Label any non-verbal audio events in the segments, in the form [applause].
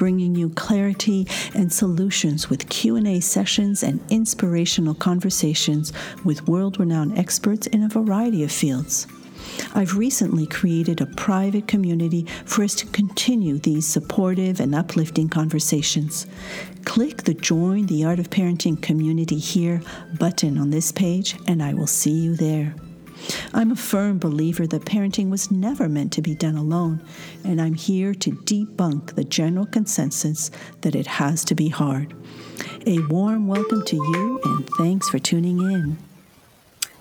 bringing you clarity and solutions with Q&A sessions and inspirational conversations with world-renowned experts in a variety of fields. I've recently created a private community for us to continue these supportive and uplifting conversations. Click the Join the Art of Parenting Community Here button on this page, and I will see you there. I'm a firm believer that parenting was never meant to be done alone, and I'm here to debunk the general consensus that it has to be hard. A warm welcome to you, and thanks for tuning in.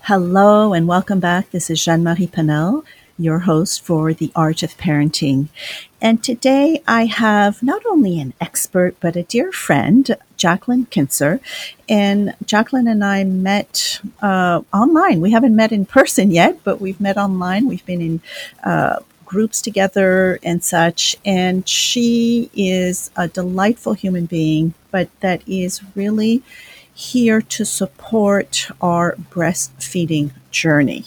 Hello, and welcome back. This is Jeanne Marie Penel, your host for The Art of Parenting. And today I have not only an expert, but a dear friend, Jacqueline Kincer. And Jacqueline and I met uh, online. We haven't met in person yet, but we've met online. We've been in uh, groups together and such. And she is a delightful human being, but that is really here to support our breastfeeding journey.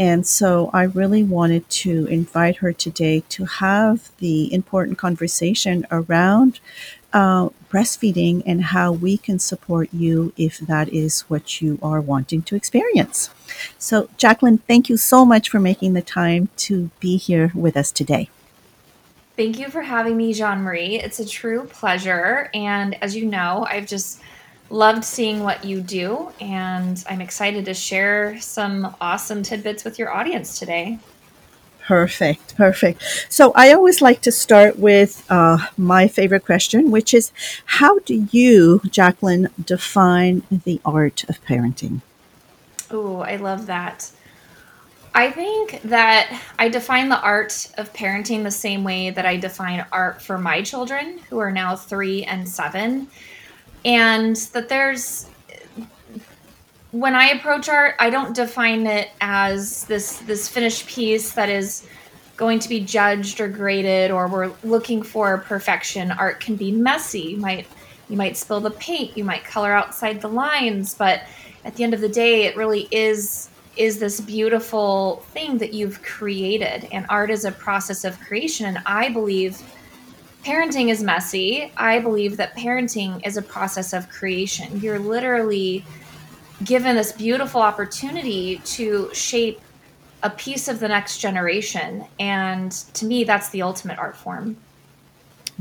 And so I really wanted to invite her today to have the important conversation around uh, breastfeeding and how we can support you if that is what you are wanting to experience. So, Jacqueline, thank you so much for making the time to be here with us today. Thank you for having me, Jeanne Marie. It's a true pleasure. And as you know, I've just loved seeing what you do, and I'm excited to share some awesome tidbits with your audience today. Perfect, perfect. So I always like to start with uh, my favorite question, which is How do you, Jacqueline, define the art of parenting? Oh, I love that. I think that I define the art of parenting the same way that I define art for my children, who are now three and seven and that there's when I approach art, I don't define it as this this finished piece that is going to be judged or graded or we're looking for perfection. Art can be messy. You might you might spill the paint, you might color outside the lines, but at the end of the day, it really is is this beautiful thing that you've created. And art is a process of creation and I believe parenting is messy. I believe that parenting is a process of creation. You're literally given this beautiful opportunity to shape a piece of the next generation. And to me, that's the ultimate art form.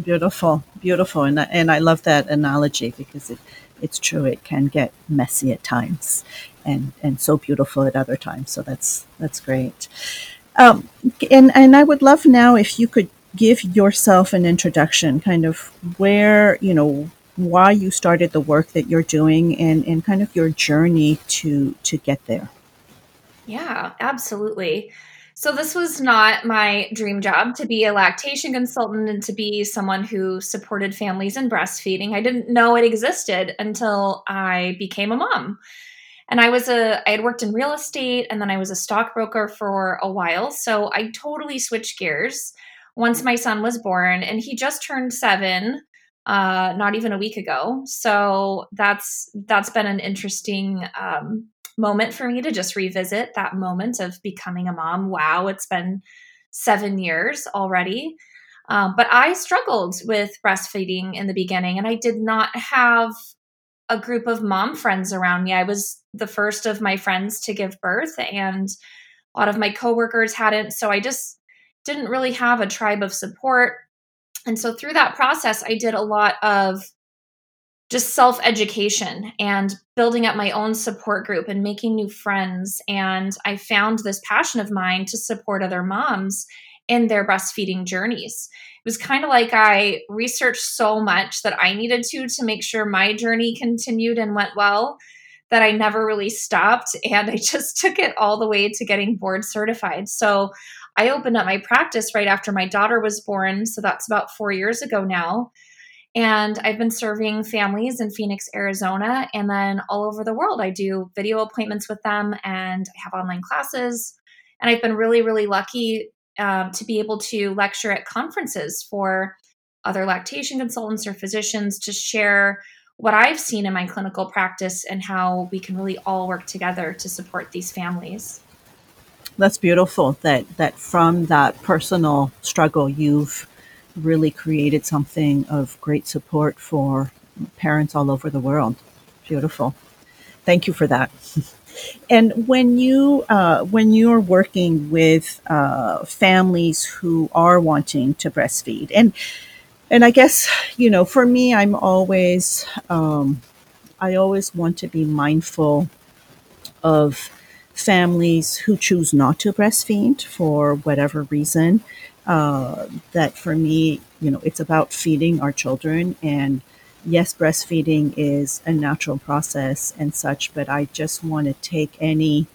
Beautiful, beautiful. And I, and I love that analogy because it, it's true. It can get messy at times and, and so beautiful at other times. So that's, that's great. Um, and, and I would love now if you could give yourself an introduction, kind of where, you know, why you started the work that you're doing and, and kind of your journey to to get there. Yeah, absolutely. So this was not my dream job to be a lactation consultant and to be someone who supported families in breastfeeding. I didn't know it existed until I became a mom. And I was a I had worked in real estate and then I was a stockbroker for a while. So I totally switched gears once my son was born, and he just turned seven uh, not even a week ago. So that's that's been an interesting um, moment for me to just revisit that moment of becoming a mom. Wow, it's been seven years already. Um, but I struggled with breastfeeding in the beginning, and I did not have a group of mom friends around me. I was the first of my friends to give birth, and a lot of my coworkers hadn't. So I just didn't really have a tribe of support. And so through that process, I did a lot of just self education and building up my own support group and making new friends. And I found this passion of mine to support other moms in their breastfeeding journeys. It was kind of like I researched so much that I needed to to make sure my journey continued and went well that I never really stopped. And I [laughs] just took it all the way to getting board certified. So I opened up my practice right after my daughter was born. So that's about four years ago now. And I've been serving families in Phoenix, Arizona, and then all over the world. I do video appointments with them and I have online classes. And I've been really, really lucky um, to be able to lecture at conferences for other lactation consultants or physicians to share what I've seen in my clinical practice and how we can really all work together to support these families. That's beautiful that that from that personal struggle you've really created something of great support for parents all over the world. Beautiful. Thank you for that. [laughs] And when you uh, when you're working with uh, families who are wanting to breastfeed, and and I guess you know, for me, I'm always um, I always want to be mindful of families who choose not to breastfeed for whatever reason. Uh, that for me, you know, it's about feeding our children. And yes, breastfeeding is a natural process and such, but I just want to take any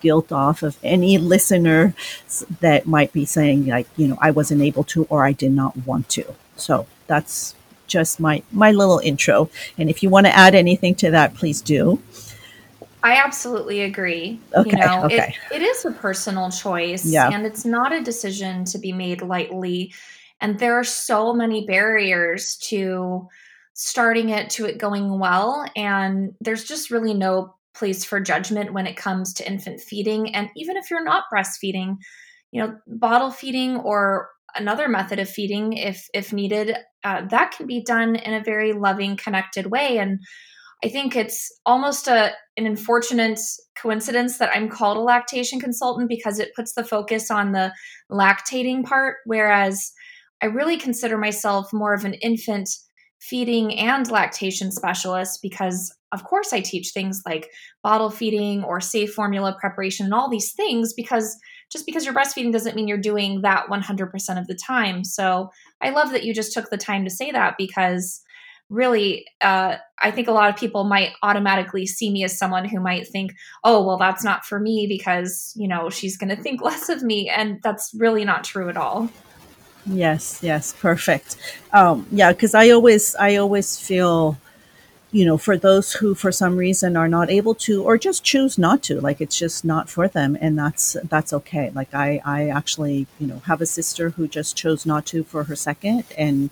guilt off of any [laughs] listener that might be saying like you know i wasn't able to or i did not want to so that's just my my little intro and if you want to add anything to that please do I absolutely agree. Okay, you know, okay. it, it is a personal choice Yeah. and it's not a decision to be made lightly. And there are so many barriers to starting it to it going well. And there's just really no place for judgment when it comes to infant feeding. And even if you're not breastfeeding, you know, bottle feeding or another method of feeding, if if needed, uh, that can be done in a very loving, connected way. And I think it's almost a an unfortunate coincidence that I'm called a lactation consultant because it puts the focus on the lactating part, whereas I really consider myself more of an infant feeding and lactation specialist because of course I teach things like bottle feeding or safe formula preparation and all these things because just because you're breastfeeding doesn't mean you're doing that 100% of the time. So I love that you just took the time to say that because really uh, i think a lot of people might automatically see me as someone who might think oh well that's not for me because you know she's going to think [laughs] less of me and that's really not true at all Yes, yes, perfect. Um, yeah, because I always, I always feel, you know, for those who, for some reason, are not able to, or just choose not to, like it's just not for them, and that's that's okay. Like I, I actually, you know, have a sister who just chose not to for her second, and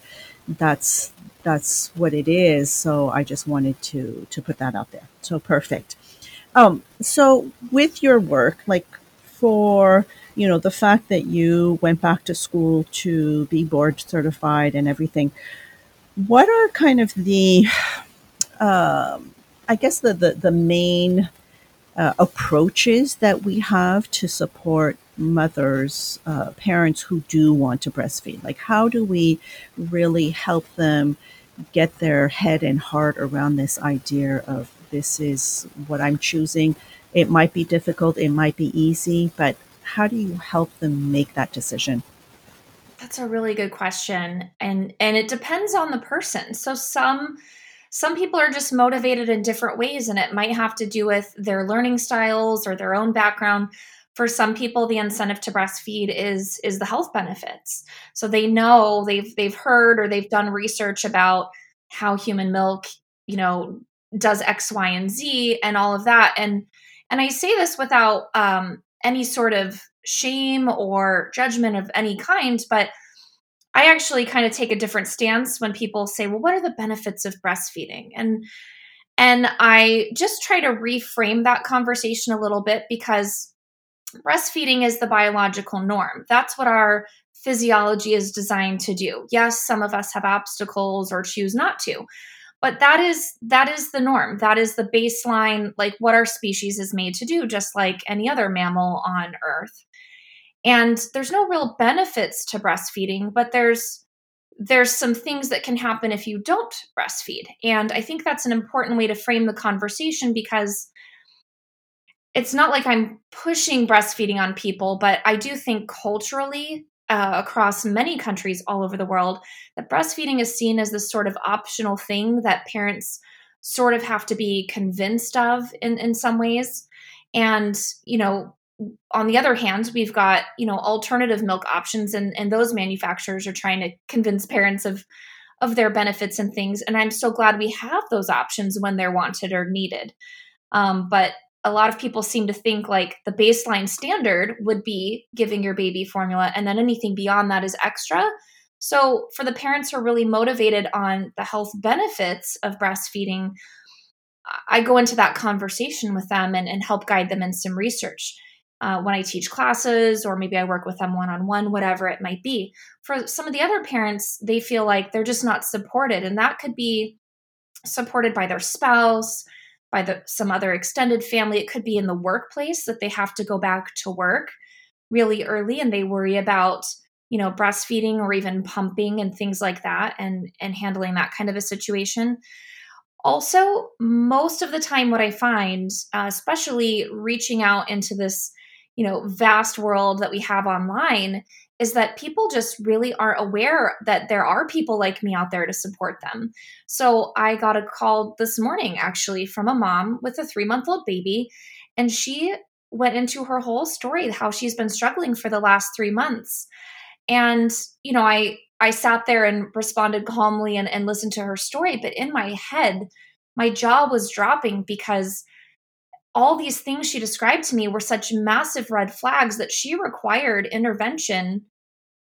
that's that's what it is. So I just wanted to to put that out there. So perfect. Um, so with your work, like for you know the fact that you went back to school to be board certified and everything, what are kind of the um, I guess the the, the main uh, approaches that we have to support mothers, uh, parents who do want to breastfeed? Like, how do we really help them get their head and heart around this idea of this is what I'm choosing? It might be difficult, it might be easy, but how do you help them make that decision? that's a really good question and and it depends on the person so some some people are just motivated in different ways and it might have to do with their learning styles or their own background for some people the incentive to breastfeed is is the health benefits so they know they've they've heard or they've done research about how human milk you know does x y and z and all of that and and i say this without um any sort of shame or judgment of any kind but I actually kind of take a different stance when people say, "Well, what are the benefits of breastfeeding?" and and I just try to reframe that conversation a little bit because breastfeeding is the biological norm. That's what our physiology is designed to do. Yes, some of us have obstacles or choose not to. But that is that is the norm. That is the baseline like what our species is made to do just like any other mammal on earth. And there's no real benefits to breastfeeding, but there's there's some things that can happen if you don't breastfeed. And I think that's an important way to frame the conversation because it's not like I'm pushing breastfeeding on people, but I do think culturally, uh, across many countries all over the world, that breastfeeding is seen as this sort of optional thing that parents sort of have to be convinced of in, in some ways. And, you know, on the other hand, we've got, you know, alternative milk options and, and those manufacturers are trying to convince parents of of their benefits and things. And I'm so glad we have those options when they're wanted or needed. Um, but a lot of people seem to think like the baseline standard would be giving your baby formula, and then anything beyond that is extra. So, for the parents who are really motivated on the health benefits of breastfeeding, I go into that conversation with them and, and help guide them in some research. Uh, when I teach classes, or maybe I work with them one on one, whatever it might be. For some of the other parents, they feel like they're just not supported, and that could be supported by their spouse, by the, some other extended family. It could be in the workplace that they have to go back to work really early, and they worry about you know breastfeeding or even pumping and things like that, and and handling that kind of a situation also most of the time what i find uh, especially reaching out into this you know vast world that we have online is that people just really aren't aware that there are people like me out there to support them. So i got a call this morning actually from a mom with a three month old baby and she went into her whole story how she's been struggling for the last three months. And you know i i sat there and responded calmly and, and listened to her story but in my head my jaw was dropping because all these things she described to me were such massive red flags that she required intervention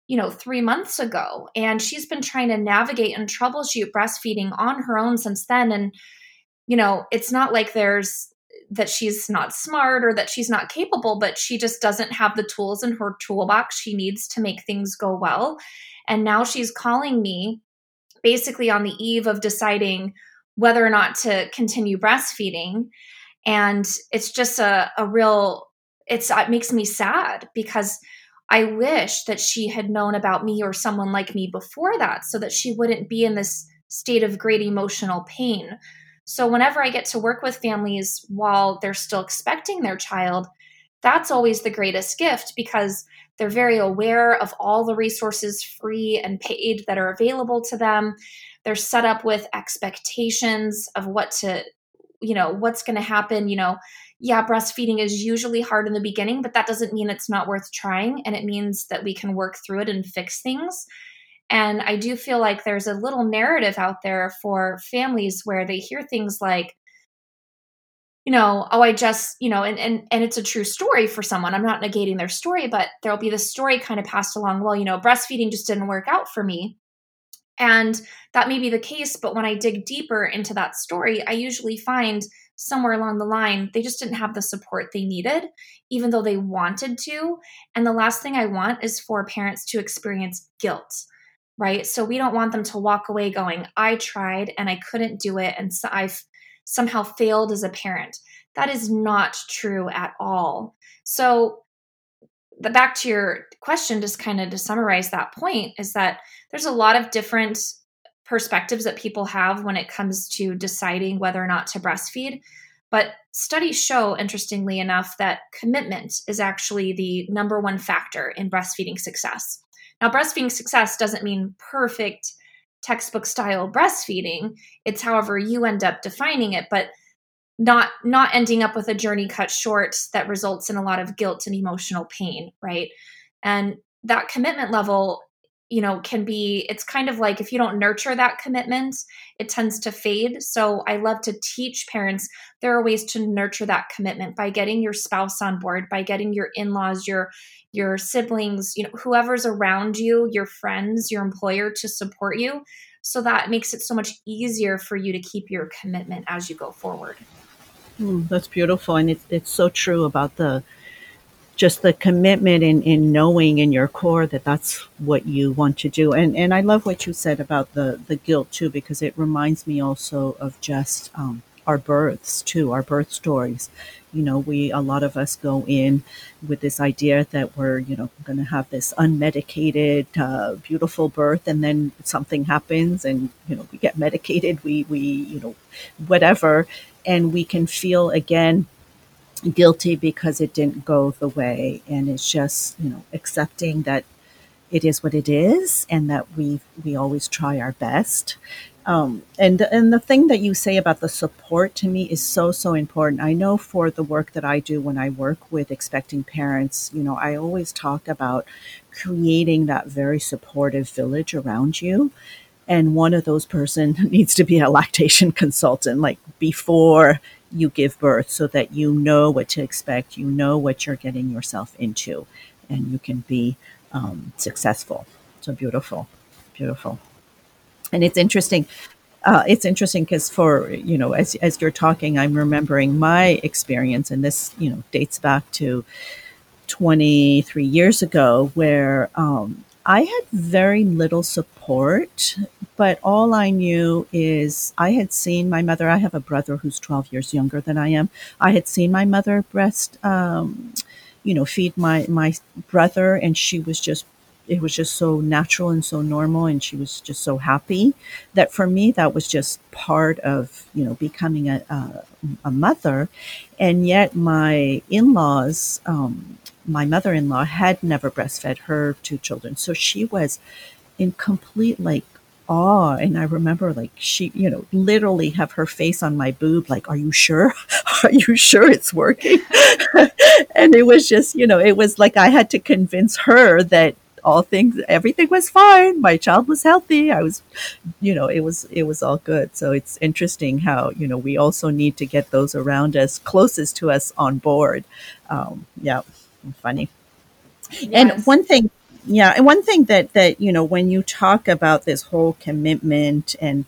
you know 3 months ago. And she's been trying to navigate and troubleshoot breastfeeding on her own since then. And you know it's not like there's that she's not smart or that she's not capable but she just doesn't have the tools in her toolbox. She needs to make things go well. And now she's calling me basically on the eve of deciding whether or not to continue breastfeeding and it's just a, a real it's it makes me sad because i wish that she had known about me or someone like me before that so that she wouldn't be in this state of great emotional pain. So whenever i get to work with families while they're still expecting their child that's always the greatest gift because they're very aware of all the resources free and paid that are available to them. They're set up with expectations of what to you know what's going to happen you know yeah breastfeeding is usually hard in the beginning but that doesn't mean it's not worth trying and it means that we can work through it and fix things. And i do feel like there's a little narrative out there for families where they hear things like you know oh i just you know and and and it's a true story for someone. I'm not negating their story but there'll be this story kind of passed along well you know breastfeeding just didn't work out for me and that may be the case, but when I dig deeper into that story, I usually find somewhere along the line they just didn't have the support they needed, even though they wanted to. And the last thing I want is for parents to experience guilt, right? So we don't want them to walk away going, I tried and I couldn't do it, and so I've somehow failed as a parent. That is not true at all. So the back to your question just kind of to summarize that point is that there's a lot of different perspectives that people have when it comes to deciding whether or not to breastfeed. But studies show interestingly enough that commitment is actually the number one factor in breastfeeding success. Now breastfeeding success doesn't mean perfect textbook style breastfeeding. It's however you end up defining it but not not ending up with a journey cut short that results in a lot of guilt and emotional pain right and that commitment level you know can be it's kind of like if you don't nurture that commitment it tends to fade. So i love to teach parents there are ways to nurture that commitment by getting your spouse on board by getting your in-laws your your siblings you know whoever's around you your friends your employer to support you. So that makes it so much easier for you to keep your commitment as you go forward. Mm, that's beautiful, and it's it's so true about the just the commitment in, in knowing in your core that that's what you want to do. And and I love what you said about the the guilt too, because it reminds me also of just um, our births too, our birth stories. You know, we a lot of us go in with this idea that we're you know going to have this unmedicated, uh, beautiful birth, and then something happens, and you know we get medicated, we we you know whatever, and we can feel again guilty because it didn't go the way and it's just you know accepting that it is what it is and that we we always try our best. Um, and and the thing that you say about the support to me is so so important. I know for the work that i do when i work with expecting parents you know i always talk about creating that very supportive village around you. And one of those person [laughs] needs to be a lactation consultant like before you give birth so that you know what to expect you know what you're getting yourself into and you can be um, successful. So beautiful beautiful. And it's interesting uh, it's interesting because for you know as, as you're talking i'm remembering my experience and this you know dates back to 23 years ago where um, I had very little support, but all I knew is I had seen my mother. I have a brother who's 12 years younger than I am. I had seen my mother breast, um, you know, feed my, my brother, and she was just, it was just so natural and so normal, and she was just so happy that for me, that was just part of, you know, becoming a, a, a mother. And yet my in laws, um, my mother in law had never breastfed her two children. So she was in complete like awe. And I remember like she, you know, literally have her face on my boob, like, Are you sure? [laughs] Are you sure it's working? [laughs] and it was just, you know, it was like I had to convince her that all things everything was fine my child was healthy i was you know it was it was all good so it's interesting how you know we also need to get those around us closest to us on board um, yeah funny. Yes. And one thing, yeah, and one thing that that you know when you talk about this whole commitment and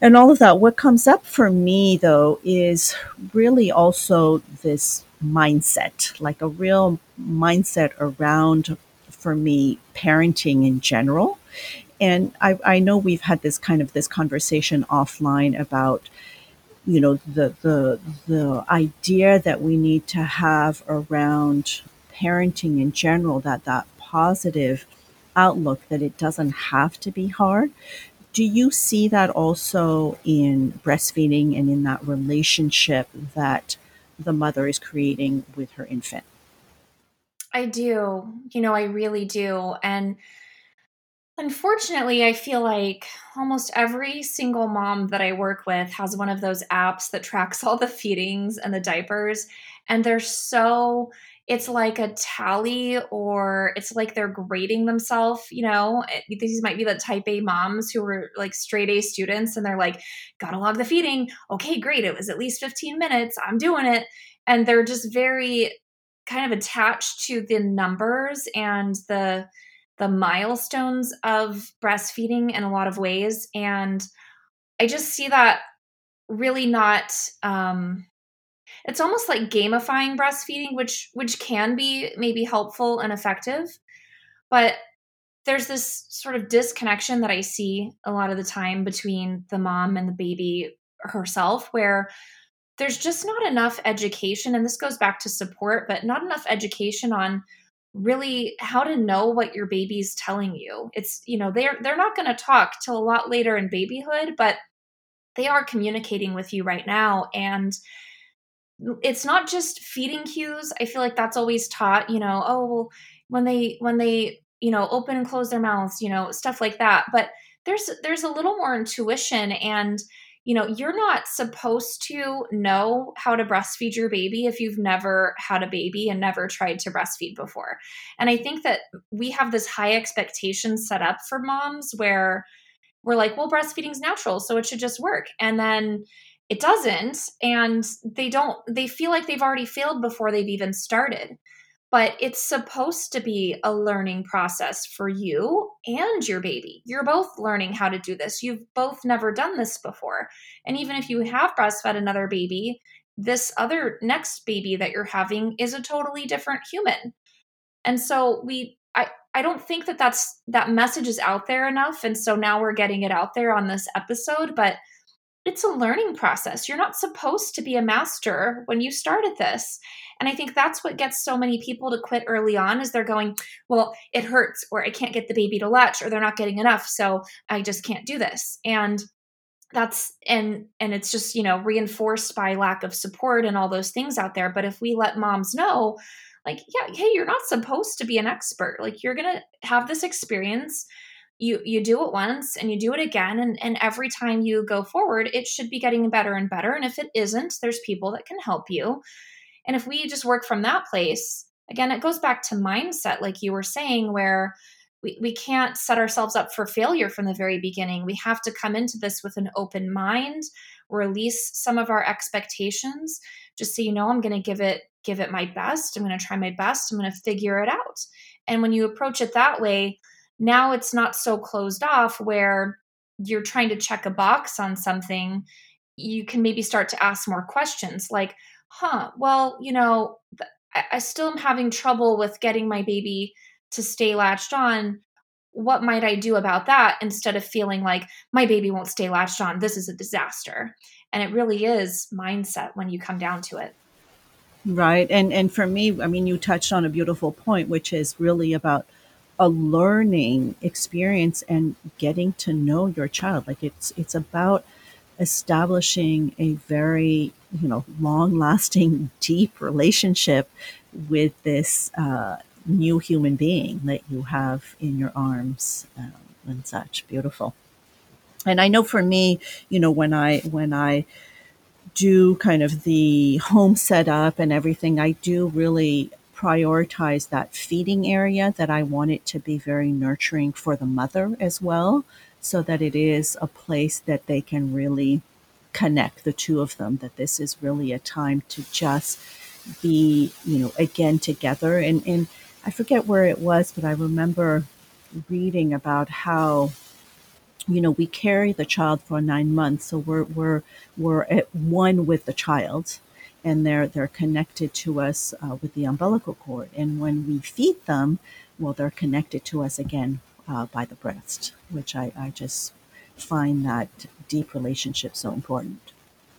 and all of that, what comes up for me though is really also this mindset, like a real mindset around for me parenting in general. And I, I know we've had this kind of this conversation offline about you know the the the idea that we need to have around parenting in general that that positive outlook that it doesn't have to be hard do you see that also in breastfeeding and in that relationship that the mother is creating with her infant i do you know i really do and Unfortunately, I feel like almost every single mom that I work with has one of those apps that tracks all the feedings and the diapers. And they're so, it's like a tally or it's like they're grading themselves. You know, eh, these might be the type A moms who were like straight A students and they're like, gotta log the feeding. Okay, great. It was at least 15 minutes. I'm doing it. And they're just very kind of attached to the numbers and the, the milestones of breastfeeding in a lot of ways. And I just see that really not um it's almost like gamifying breastfeeding which which can be maybe helpful and effective but there's this sort of disconnection that i see a lot of the time between the mom and the baby herself where there's just not enough education and this goes back to support but not enough education on really how to know what your baby's telling you. It's, you know, they're they're not going to talk till a lot later in babyhood, but they are communicating with you right now and it's not just feeding cues. I feel like that's always taught, you know, oh, when they when they, you know, open and close their mouths, you know, stuff like that. But there's there's a little more intuition and you know, you're not supposed to know how to breastfeed your baby if you've never had a baby and never tried to breastfeed before. And I think that we have this high expectation set up for moms where we're like, well, breastfeeding's natural, so it should just work. And then it doesn't. And they don't, they feel like they've already failed before they've even started but it's supposed to be a learning process for you and your baby. You're both learning how to do this. You've both never done this before. And even if you have breastfed another baby, this other next baby that you're having is a totally different human. And so we I I don't think that that's that message is out there enough and so now we're getting it out there on this episode, but it's a learning process. You're not supposed to be a master when you started this. And I think that's what gets so many people to quit early on is they're going, well, it hurts or I can't get the baby to latch or they're not getting enough, so I just can't do this. And that's and and it's just, you know, reinforced by lack of support and all those things out there, but if we let moms know like, yeah, hey, you're not supposed to be an expert. Like you're going to have this experience you you do it once and you do it again and and every time you go forward it should be getting better and better and if it isn't there's people that can help you and if we just work from that place again it goes back to mindset like you were saying where we, we can't set ourselves up for failure from the very beginning. We have to come into this with an open mind, release some of our expectations. Just so you know, I'm going to give it give it my best. I'm going to try my best. I'm going to figure it out. And when you approach it that way, now it's not so closed off where you're trying to check a box on something. You can maybe start to ask more questions like, huh, well, you know, I, I still am having trouble with getting my baby to stay latched on what might I do about that instead of feeling like my baby won't stay latched on? This is a disaster. And it really is mindset when you come down to it. Right. And and for me, I mean you touched on a beautiful point which is really about a learning experience and getting to know your child. Like it's it's about establishing a very you know long lasting [laughs] deep relationship with this uh, new human being that you have in your arms um, and such beautiful and i know for me you know when i when i do kind of the home setup and everything i do really prioritize that feeding area that i want it to be very nurturing for the mother as well so that it is a place that they can really connect the two of them that this is really a time to just be you know again together. And and I forget where it was, but I remember reading about how you know we carry the child for nine months, so we're we're we're at one with the child, and they're they're connected to us uh, with the umbilical cord, and when we feed them, well, they're connected to us again uh, by the breast, which I, I just find that deep relationship so important.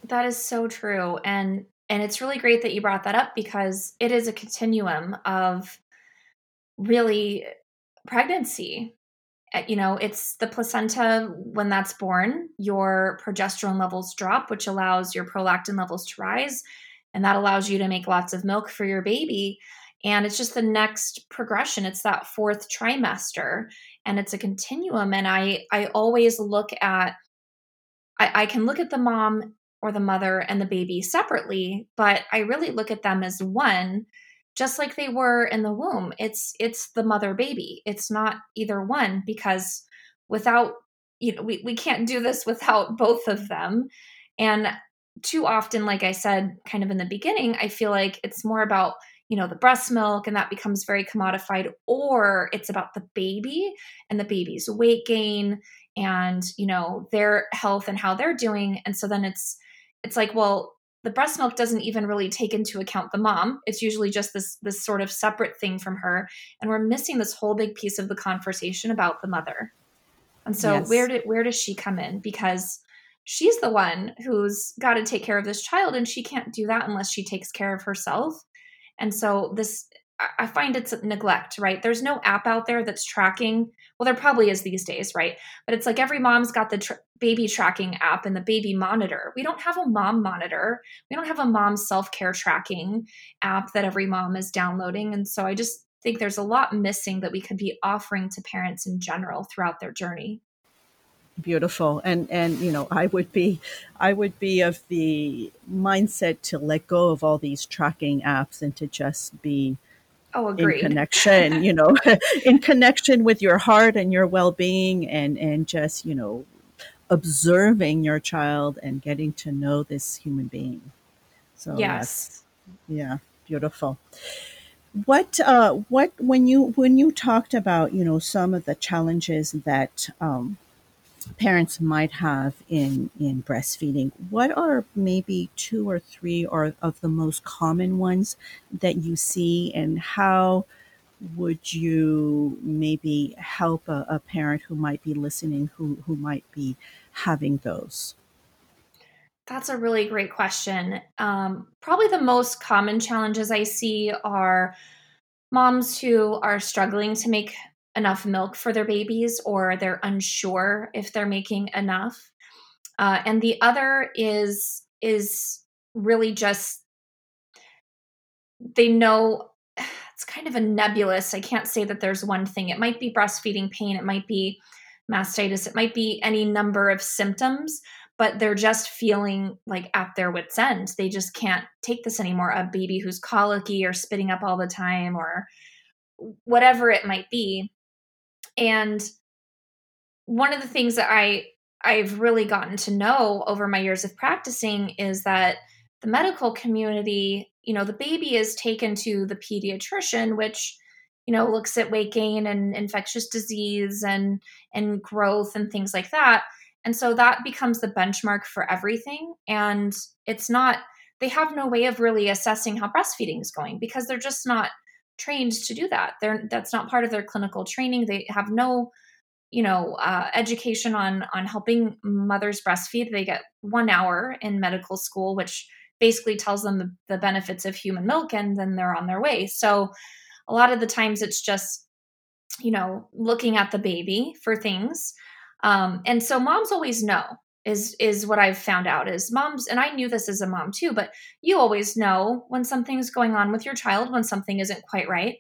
That is so true, and and it's really great that you brought that up because it is a continuum of really pregnancy. Eh, you know, it's the placenta when that's born, your progesterone levels drop, which allows your prolactin levels to rise. And that allows you to make lots of milk for your baby. And it's just the next progression. It's that fourth trimester and it's a continuum. And I, I always look at, I, I can look at the mom or the mother and the baby separately, but I really look at them as one just like they were in the womb it's it's the mother baby it's not either one because without you know we, we can't do this [laughs] without both of them and too often like i said kind of in the beginning i feel like it's more about you know the breast milk and that becomes very commodified or it's about the baby and the baby's weight gain and you know their health and how they're doing. And so then it's it's like well the breast milk doesn't even really take into account the mom. It's usually just this this sort of separate thing from her. And we're missing this whole big piece of the conversation about the mother. And so yes. where did where does she come in? Because she's the one who's got to take care of this child and she can't do that unless she takes care of herself and so this I find it's neglect, right? There's no app out there that's tracking. Well, there probably is these days, right? But it's like every mom's got the tr- baby tracking app and the baby monitor. We don't have a mom monitor. We don't have a mom self care tracking app that every mom is downloading. And so I just think there's a lot missing that we could be offering to parents in general throughout their journey beautiful and and you know i would be i would be of the mindset to let go of all these tracking apps and to just be Oh, agreed. in connection, you know, [laughs] in connection with your heart and your well-being and and just, you know, observing your child and getting to know this human being. So yes. Yeah, beautiful. What uh what when you when you talked about, you know, some of the challenges that um parents might have in in breastfeeding what are maybe two or three or of the most common ones that you see? And how would you maybe help a, a parent who might be listening who who might be having those? That's a really great question. Um, probably the most common challenges i see are moms who are struggling to make enough milk for their babies or they're unsure if they're making enough. Uh, and the other is is really just they know [sighs] it's kind of a nebulous i can't say that there's one thing. It might be breastfeeding pain it might be mastitis it might be any number of symptoms but they're just feeling like at their wits end. They just can't take this anymore a baby who's colicky or spitting up all the time or whatever it might be And one of the things that I I've really gotten to know over my years of practicing is that the medical community, you know, the baby is taken to the pediatrician, which you know looks at weight gain and infectious disease and and growth and things like that. And so that becomes the benchmark for everything. And it's not they have no way of really assessing how breastfeeding is going because they're just not trained to do that. They're that's not part of their clinical training. They have no you know uh, education on on helping mothers breastfeed. They get one hour in medical school which basically tells them the, the benefits of human milk and then they're on their way. So a lot of the times it's just you know looking at the baby for things. Um, and so moms always know is is what I've found out is moms and I knew this as a mom too, but you always know when something's going on with your child when something isn't quite right.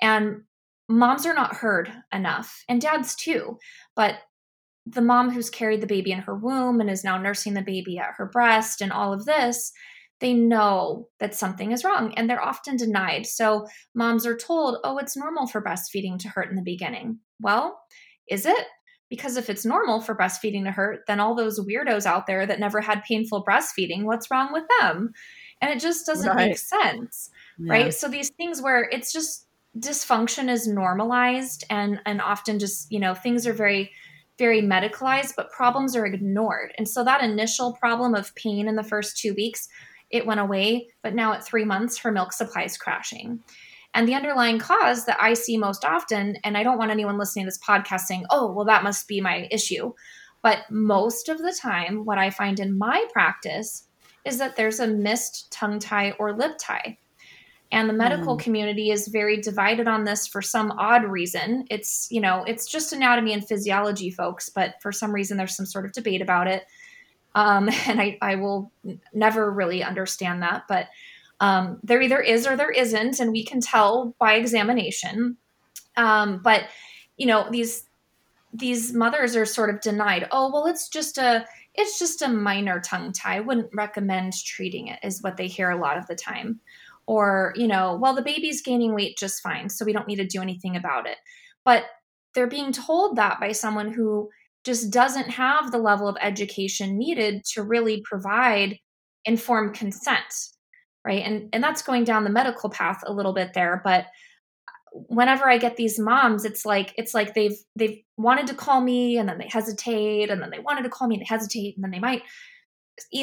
And moms are not heard enough and dads too. But the mom who's carried the baby in her womb and is now nursing the baby at her breast and all of this, they know that something is wrong and they're often denied. So moms are told, "Oh, it's normal for breastfeeding to hurt in the beginning." Well, is it? Because if it's normal for breastfeeding to hurt, then all those weirdos out there that never had painful breastfeeding, what's wrong with them? And it just doesn't right. make sense. Yeah. Right? So these things where it's just dysfunction is normalized and and often just, you know, things are very very medicalized, but problems are ignored. And so that initial problem of pain in the first 2 weeks, it went away, but now at 3 months her milk supply is crashing. And the underlying cause that I see most often, and I don't want anyone listening to this podcast saying, oh, well, that must be my issue. But most of the time, what I find in my practice is that there's a missed tongue tie or lip tie. And the medical mm. community is very divided on this for some odd reason. It's, you know, it's just anatomy and physiology, folks, but for some reason there's some sort of debate about it. Um, [laughs] and I, I will never really understand that. But um, there either is or there isn't, and we can tell by examination. Um, but you know these these mothers are sort of denied. Oh well, it's just a it's just a minor tongue tie. I wouldn't recommend treating it. Is what they hear a lot of the time. Or you know, well the baby's gaining weight just fine, so we don't need to do anything about it. But they're being told that by someone who just doesn't have the level of education needed to really provide informed consent right? And and that's going down the medical path a little bit there but uh, whenever i get these moms it's like it's like they've they've wanted to call me and then they hesitate and then they wanted to call me and they hesitate and then they might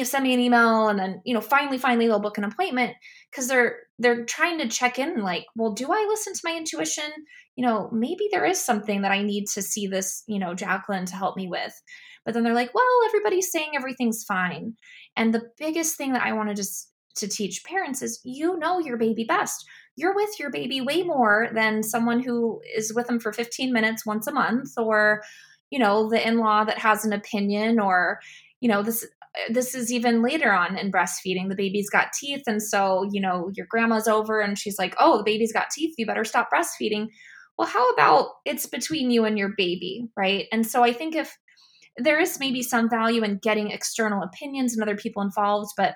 send me an email and then you know finally finally they'll book an appointment because they're they're trying to check in like well do i listen to my intuition? You know maybe there is something that i need to see this you know jacqueline to help me with. But then they're like well everybody's saying everything's fine. And the biggest thing that i want to just to teach parents is you know your baby best. You're with your baby way more than someone who is with them for 15 minutes once a month or you know the in-law that has an opinion or you know this this is even later on in breastfeeding. The baby's got teeth and so you know your grandma's over and she's like oh the baby's got teeth. You better stop breastfeeding well how about it's between you and your baby right? And so i think if there is maybe some value in getting external opinions and other people involved but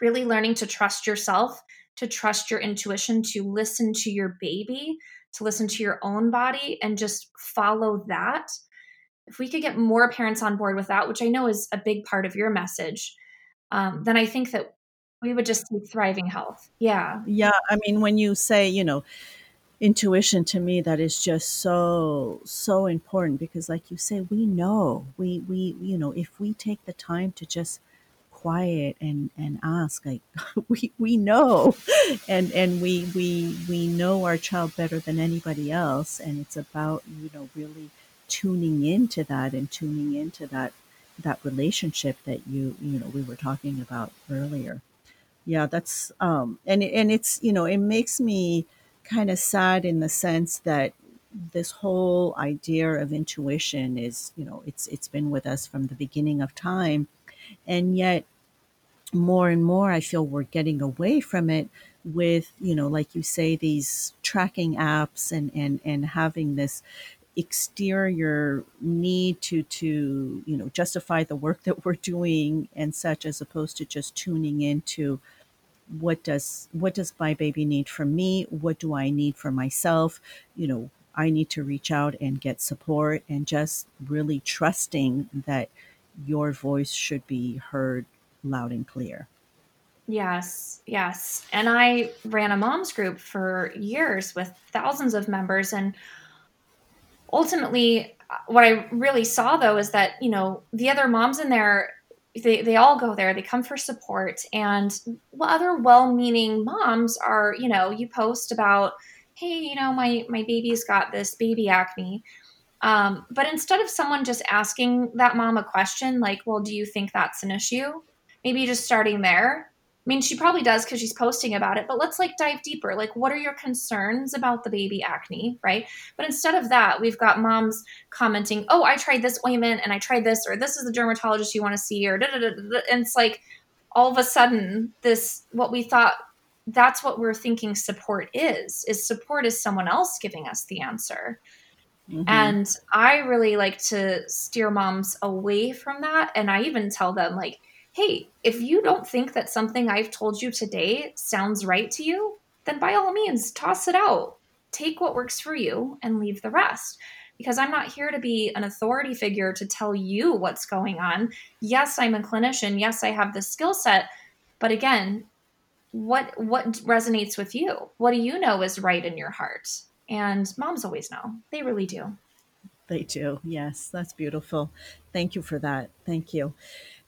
really learning to trust yourself, to trust your intuition, to listen to your baby, to listen to your own body, and just follow that. If we could get more parents on board with that, which I know is a big part of your message, um, then I think that we would just see thriving health. Yeah. Yeah. I mean, when you say, you know, intuition to me that is just so so important because like you say we know we we you know if we take the time to just quiet and and ask like [laughs] we we know. And and we we we know our child better than anybody else. And it's about you know really tuning into that and tuning into that that relationship that you you know we were talking about earlier. Yeah that's um and and it's you know it makes me kind of sad in the sense that this whole idea of intuition is you know it's it's been with us from the beginning of time. And yet more and more I feel we're getting away from it with, you know, like you say, these tracking apps and and and having this exterior need to to you know justify the work that we're doing and such as opposed to just tuning into what does what does my baby need from me? What do i need for myself? You know I need to reach out and get support and just really trusting that your voice should be heard loud and clear. Yes, yes. And I ran a mom's group for years with thousands of members. And ultimately, what I really saw though is that, you know, the other moms in there, they, they all go there, they come for support. And other well meaning moms are, you know, you post about, hey, you know, my, my baby's got this baby acne. Um, but instead of someone just asking that mom a question like, well, do you think that's an issue? Maybe just starting there I mean, she probably does because she's posting about it, but let's like dive deeper. Like, what are your concerns about the baby acne, right? But instead of that, we've got moms commenting, oh, I tried this ointment and I tried this, or this is the dermatologist you want to see, or da da da. And it's like all of a sudden, this, what we thought, that's what we're thinking support is, is support is someone else giving us the answer. Mm-hmm. And I really like to steer moms away from that. And I even tell them, like, hey, if you don't think that something I've told you today sounds right to you, then by all means, toss it out. Take what works for you and leave the rest. Because I'm not here to be an authority figure to tell you what's going on. Yes, I'm a clinician. Yes, I have the skill set. But again, what what resonates with you? What do you know is right in your heart? And moms always know. They really do. They do. Yes, that's beautiful. Thank you for that. Thank you.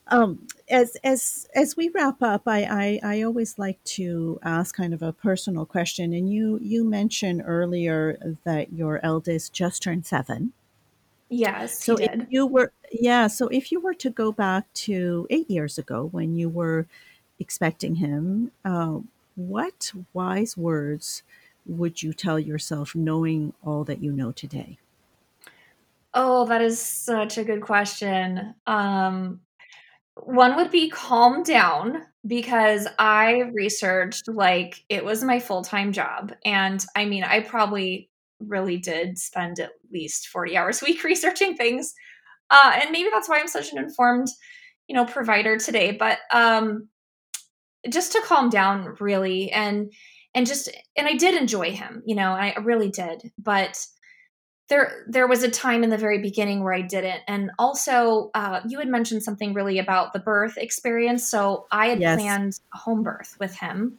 Um, as as as we wrap up, I, I, I always like to ask kind of a personal question. And you you mentioned earlier that your eldest just turned seven. Yes, so if you were yeah, so if you were to go back to eight years ago when you were expecting him, uh, what wise words would you tell yourself, knowing all that you know today? Oh, that is such a good question. Um, one would be calm down because I researched like it was my full time job. And I mean, I probably really did spend at least 40 hours a week [laughs] researching things. Uh, and maybe that's why I'm such an informed, you know, provider today. But um, just to calm down, really, and and just and I did enjoy him, you know, I really did. But there there was a time in the very beginning where I didn't. And also, uh, you had mentioned something really about the birth experience. So I had yes. planned a home birth with him,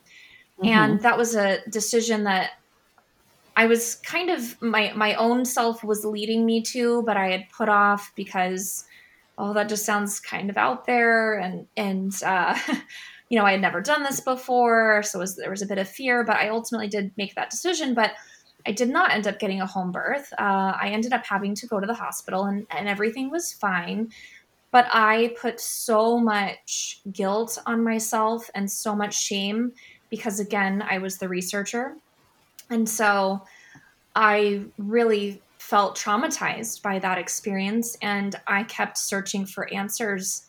mm-hmm. and that was a decision that I was kind of my my own self was leading me to, but I had put off because oh, that just sounds kind of out there, and and uh, [laughs] you know I had never done this before, so was, there was a bit of fear. But I ultimately did make that decision, but I did not end up getting a home birth. Uh, I ended up having to go to the hospital and, and everything was fine. But I put so much guilt on myself and so much shame because, again, I was the researcher. And so I really felt traumatized by that experience. And I kept searching for answers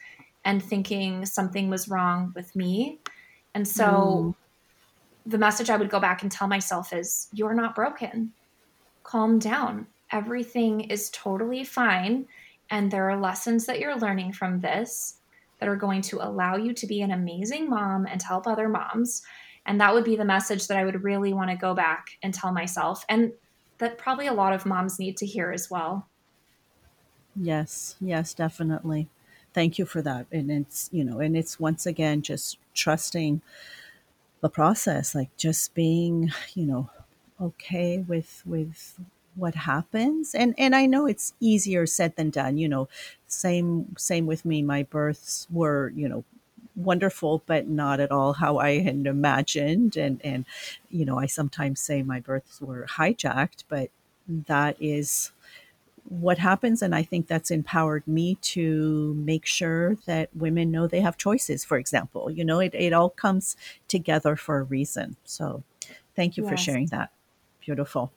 and thinking something was wrong with me. And so mm the message I would go back and tell myself is you're not broken. Calm down. Everything is totally fine. And there are lessons that you're learning from this that are going to allow you to be an amazing mom and to help other moms. And that would be the message that I would really want to go back and tell myself. And that probably a lot of moms need to hear as well. Yes, yes, definitely. Thank you for that. And it's, you know, and it's once again just trusting the process like just being you know okay with with what happens. And and i know it's easier said than done you know same same with me. My births were you know wonderful but not at all how i had imagined. And and you know i sometimes say my births were hijacked but that is what happens and i think that's empowered me to make sure that women know they have choices for example. You know it, it all comes together for a reason. So thank you yes. for sharing that. Beautiful.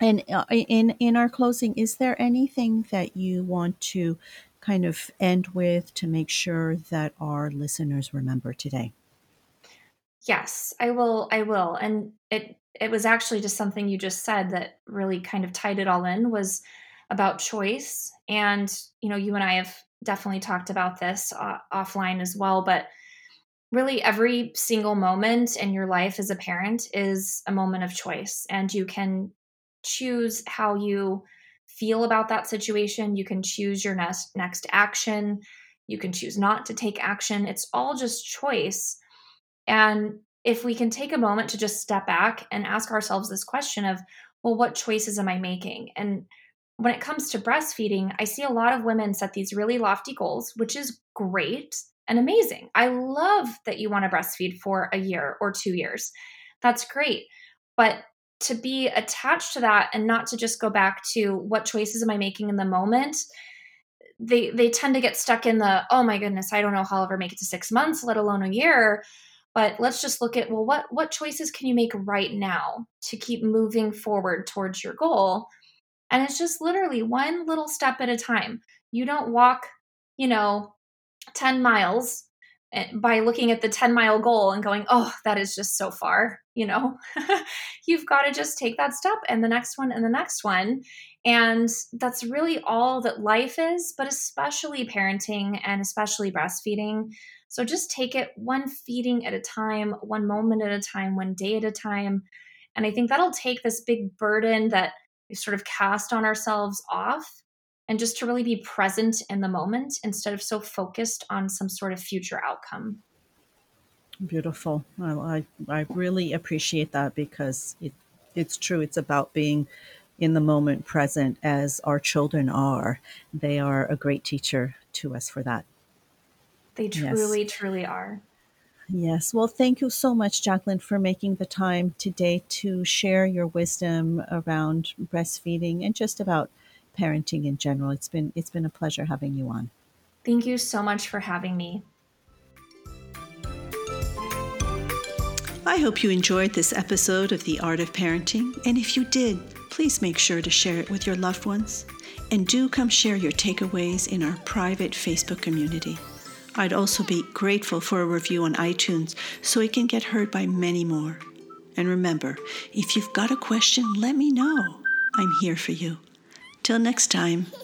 And uh, in in our closing is there anything that you want to kind of end with to make sure that our listeners remember today? Yes i will i will. And it it was actually just something you just said that really kind of tied it all in was about choice. And, you know, you and I have definitely talked about this uh, offline as well, but really every single moment in your life as a parent is a moment of choice. And you can choose how you feel about that situation. You can choose your next next action. You can choose not to take action. It's all just choice. And if we can take a moment to just step back and ask ourselves this question of, well, what choices am I making? And when it comes to breastfeeding, I see a lot of women set these really lofty goals, which is great and amazing. I love that you want to breastfeed for a year or two years. That's great. But to be attached to that and not to just go back to what choices am I making in the moment, they they tend to get stuck in the oh my goodness, I don't know how I'll ever make it to 6 months, let alone a year. But let's just look at well what what choices can you make right now to keep moving forward towards your goal? And it's just literally one little step at a time. You don't walk, you know, 10 miles eh, by looking at the 10 mile goal and going, oh, that is just so far. You know, [laughs] you've got to just take that step and the next one and the next one. And that's really all that life is, but especially parenting and especially breastfeeding. So just take it one feeding at a time, one moment at a time, one day at a time. And I think that'll take this big burden that sort of cast on ourselves off and just to really be present in the moment instead of so focused on some sort of future outcome. Beautiful. I, I really appreciate that because it, it's true. It's about being in the moment present as our children are. They are a great teacher to us for that. They truly, yes. truly are. Yes. Well, thank you so much, Jacqueline, for making the time today to share your wisdom around breastfeeding and just about parenting in general. It's been it's been a pleasure having you on. Thank you so much for having me. I hope you enjoyed this episode of The Art of Parenting, and if you did, please make sure to share it with your loved ones. And do come share your takeaways in our private Facebook community. I'd also be grateful for a review on iTunes so it can get heard by many more. And remember, if you've got a question, let me know. I'm here for you. Till next time. [laughs]